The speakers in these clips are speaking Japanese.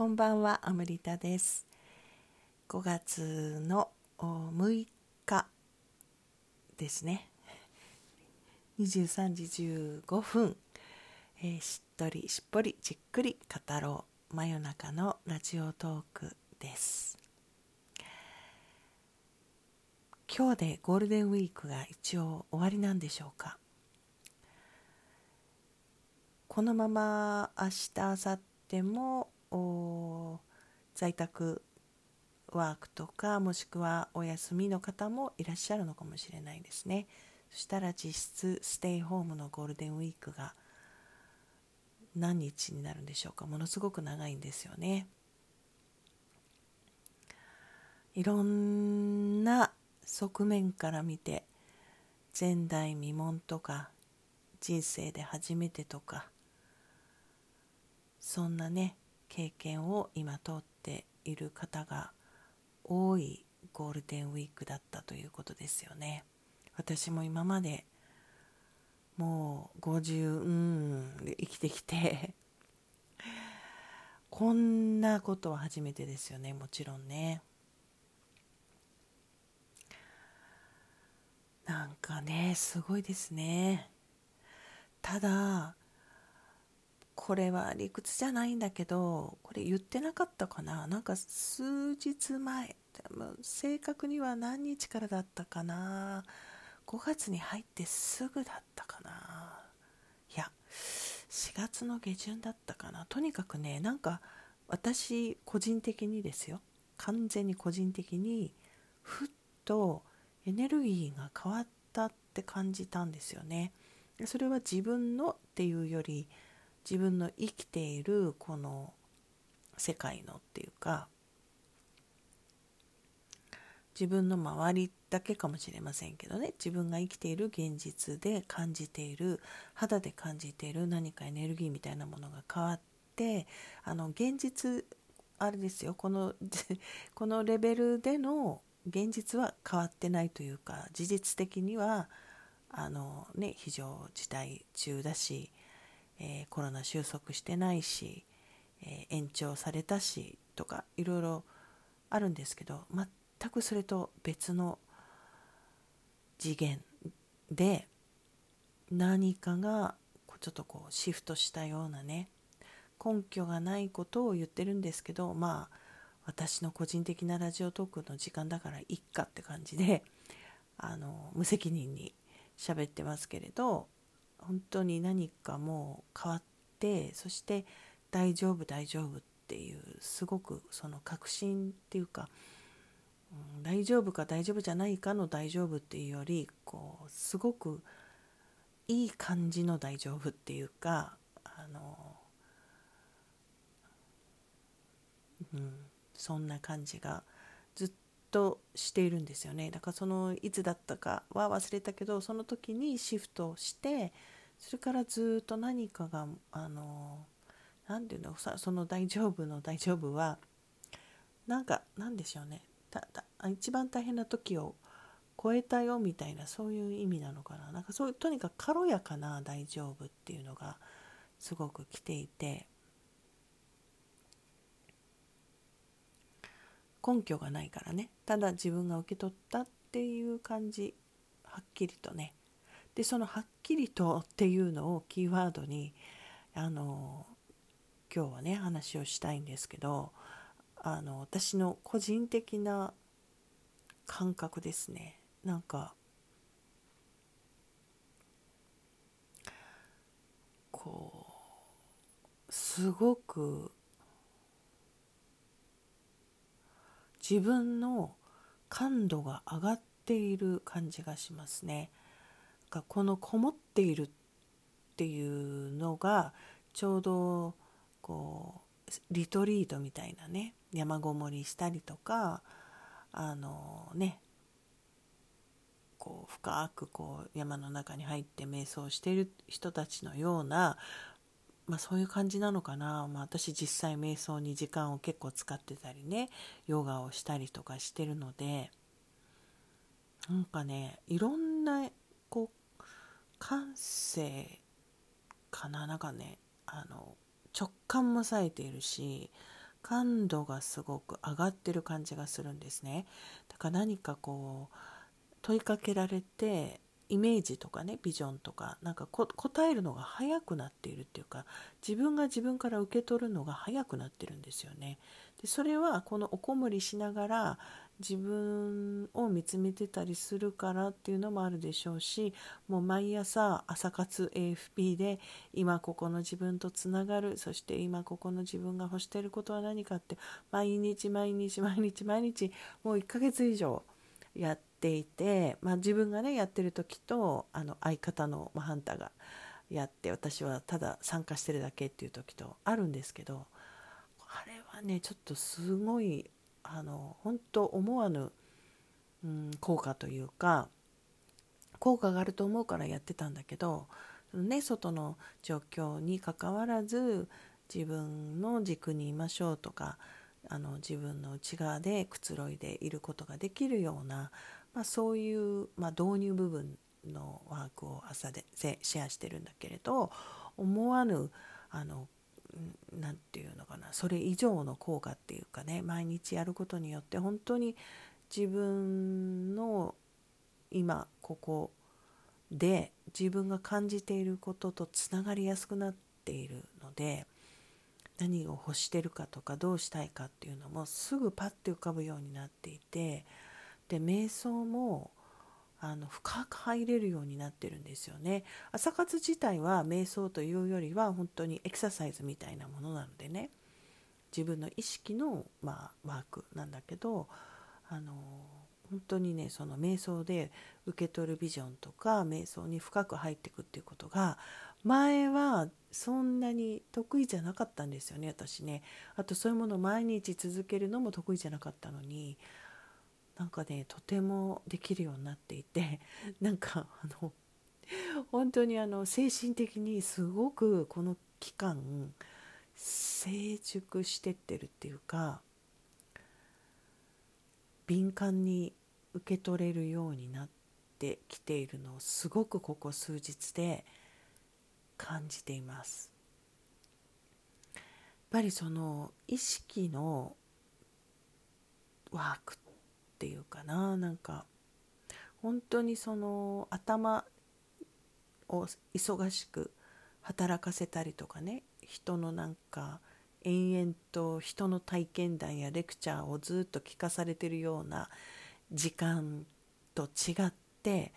こんばんは、アムリタです。5月の6日ですね。23時15分、えーしっとりしっぽりじっくり語ろう真夜中のラジオトークです。今日でゴールデンウィークが一応終わりなんでしょうか。このまま明日明後日も在宅ワークとかもしくはお休みの方もいらっしゃるのかもしれないですね。そしたら実質ステイホームのゴールデンウィークが何日になるんでしょうか。ものすごく長いんですよね。いろんな側面から見て前代未聞とか人生で初めてとかそんなね経験を今通っている方が多いゴールデンウィークだったということですよね。私も今までもう50うんで生きてきて こんなことは初めてですよねもちろんね。なんかねすごいですね。ただこれは理屈じゃないんだけどこれ言ってなかったかな？なんか数日前正確には何日からだったかな？5月に入ってすぐだったかな？いや4月の下旬だったかな？とにかくねなんか私個人的にですよ。完全に個人的にふっとエネルギーが変わったって感じたんですよね。それは自分のっていうより自分の生きているこの世界のっていうか自分の周りだけかもしれませんけどね。自分が生きている現実で感じている肌で感じている何かエネルギーみたいなものが変わってあの現実あれですよ。この このレベルでの現実は変わってないというか事実的にはあのね非常事態中だしえーコロナ収束してないし、えー延長されたしとかいろいろあるんですけど全くそれと別の次元で何かがちょっとこうシフトしたようなね根拠がないことを言ってるんですけどまあ私の個人的なラジオトークの時間だからいっかって感じであの無責任に喋ってますけれど本当に何かもう変わってそして大丈夫大丈夫っていうすごくその確信っていうか、うん大丈夫か大丈夫じゃないかの大丈夫っていうよりこうすごくいい感じの大丈夫っていうかあの、うん、そんな感じがずっとしているんですよね。だからそのいつだったかは忘れたけどその時にシフトしてそれからずっと何かがあの何て言うのさその大丈夫の大丈夫はなんかなんでしょうね。たた一番大変な時を超えたよみたいなそういう意味なのかな。なんかそういうとにかく軽やかな大丈夫っていうのがすごく来ていて。根拠がないからね。ただ自分が受け取ったっていう感じ。はっきりとね。でそのはっきりとっていうのをキーワードにあの今日はね話をしたいんですけどあの私の個人的な感覚ですね。なんかこうすごく自分の感度が上がっている感じがしますね。がこのこもっているっていうのがちょうどこうリトリートみたいなね山ごもりしたりとかあのねこう深くこう山の中に入って瞑想している人たちのような、まあ、そういう感じなのかな、まあ、私実際瞑想に時間を結構使ってたりねヨガをしたりとかしてるのでなんかねいろんなこう感性かな。なんかねあの直感も冴えているし感度がすごく上がってる感じがするんですね。だから何かこう問いかけられてイメージとかねビジョンとかなんか答えるのが早くなっているっていうか自分が自分から受け取るのが早くなってるんですよね。でそれはこのおこもりしながら自分を見つめてたりするからっていうのもあるでしょうしもう毎朝朝活 AFP で今ここの自分とつながるそして今ここの自分が欲していることは何かって毎日毎日毎日毎日もう1ヶ月以上やっていて、まあ、自分がねやってる時とあの相方の、ハンターがやって私はただ参加してるだけっていう時とあるんですけどあれはねちょっとすごいあの本当思わぬ、うん、効果というか効果があると思うからやってたんだけど、ね、外の状況にかかわらず自分の軸にいましょうとかあの自分の内側でくつろいでいることができるような、まあ、そういう、まあ、導入部分のワークを朝でシェアしてるんだけれど思わぬあの何て言うのかなそれ以上の効果っていうかね毎日やることによって本当に自分の今ここで自分が感じていることとつながりやすくなっているので何を欲してるかとかどうしたいかっていうのもすぐパッて浮かぶようになっていてで瞑想もあの深く入れるようになってるんですよね。朝活自体は瞑想というよりは本当にエクササイズみたいなものなのでね。自分の意識の、まあ、ワークなんだけどあの本当にねその瞑想で受け取るビジョンとか瞑想に深く入っていくっていうことが前はそんなに得意じゃなかったんですよね私ね。あとそういうものを毎日続けるのも得意じゃなかったのになんかねとてもできるようになっていて なんかあの 本当にあの精神的にすごくこの期間成熟してってるっていうか敏感に受け取れるようになってきているのをすごくここ数日で感じています。やっぱりその意識のワークっていうかななんか本当にその頭を忙しく働かせたりとかね人のなんか延々と人の体験談やレクチャーをずっと聞かされてるような時間と違って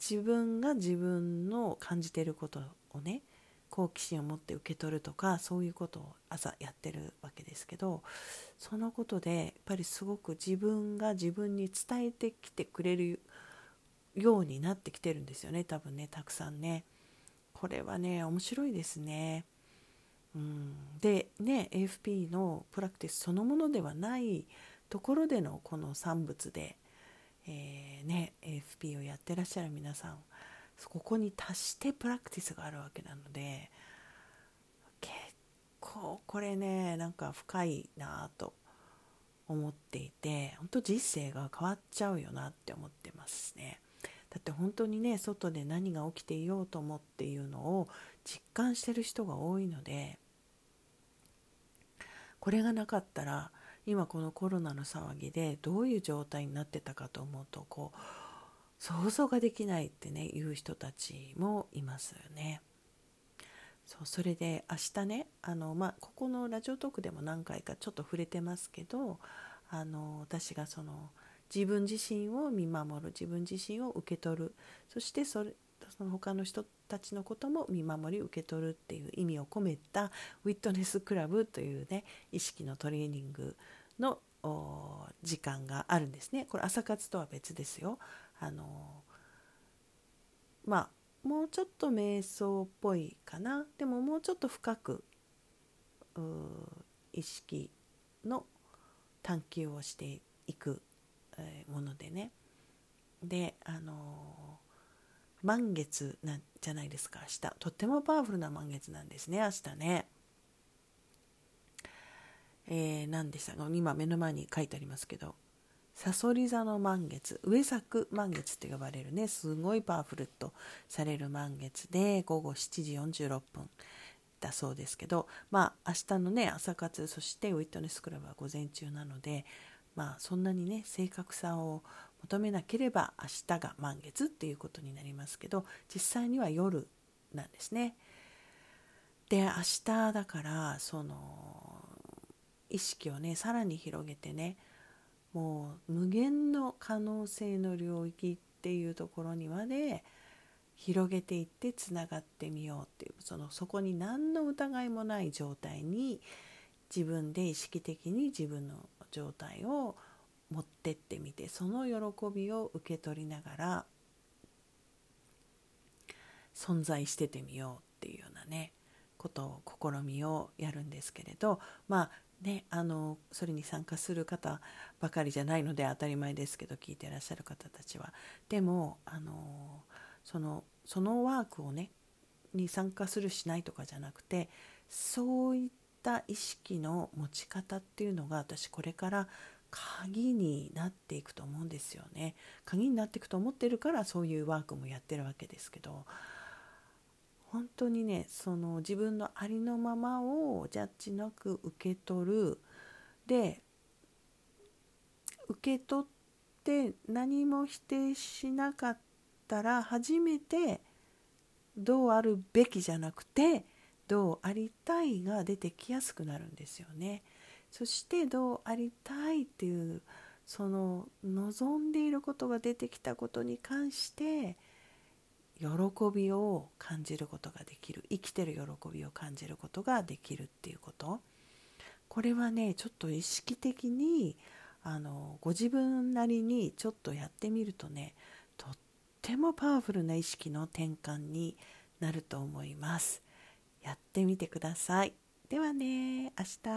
自分が自分の感じてることをね好奇心を持って受け取るとかそういうことを朝やってるわけですけどそのことでやっぱりすごく自分が自分に伝えてきてくれるようになってきてるんですよね多分ねたくさんね。これはね面白いですね。うん。でね AFP のプラクティスそのものではないところでのこの産物で、えー、ね AFP をやってらっしゃる皆さんここに達してプラクティスがあるわけなので結構これねなんか深いなと思っていて本当人生が変わっちゃうよなって思ってますね。だって本当にね外で何が起きていようと思っていうのを実感してる人が多いのでこれがなかったら今このコロナの騒ぎでどういう状態になってたかと思うとこう想像ができないってね言う人たちもいますよね。そうそれで明日ねあの、まあ、ここのラジオトークでも何回かちょっと触れてますけどあの私がその自分自身を見守る自分自身を受け取るそしてそれその他の人たちのことも見守り受け取るっていう意味を込めたウィットネスクラブというね意識のトレーニングの時間があるんですねこれ朝活とは別ですよあのまあもうちょっと瞑想っぽいかな。でももうちょっと深く意識の探求をしていく、えものでね。であの満月なんじゃないですか。明日。とってもパワフルな満月なんですね明日ね。えー、何でしたか今目の前に書いてありますけど。さそり座の満月上作満月と呼ばれるねすごいパワフルとされる満月で午後7時46分だそうですけどまあ明日のね朝活そしてウィットネスクラブは午前中なのでまあそんなにね正確さを求めなければ明日が満月っていうことになりますけど実際には夜なんですね。で明日だからその意識をねさらに広げてねもう無限の可能性の領域っていうところにまで広げていってつながってみようっていう。そのそこに何の疑いもない状態に自分で意識的に自分の状態を持ってってみてその喜びを受け取りながら存在しててみようっていうようなねことを試みをやるんですけれど。まあねあのそれに参加する方ばかりじゃないので当たり前ですけど聞いてらっしゃる方たちは。でもあのそのそのワークをねに参加するしないとかじゃなくてそういった意識の持ち方っていうのが私これから鍵になっていくと思うんですよね。鍵になっていくと思ってるからそういうワークもやってるわけですけど本当にねその自分のありのままをジャッジなく受け取るで受け取って何も否定しなかったら初めてどうあるべきじゃなくてどうありたいが出てきやすくなるんですよね。そしてどうありたいっていうその望んでいることが出てきたことに関して喜びを感じることができる。生きてる喜びを感じることができるっていうこと。これはねちょっと意識的にあのご自分なりにちょっとやってみるとねとってもパワフルな意識の転換になると思います。やってみてください。ではね明日。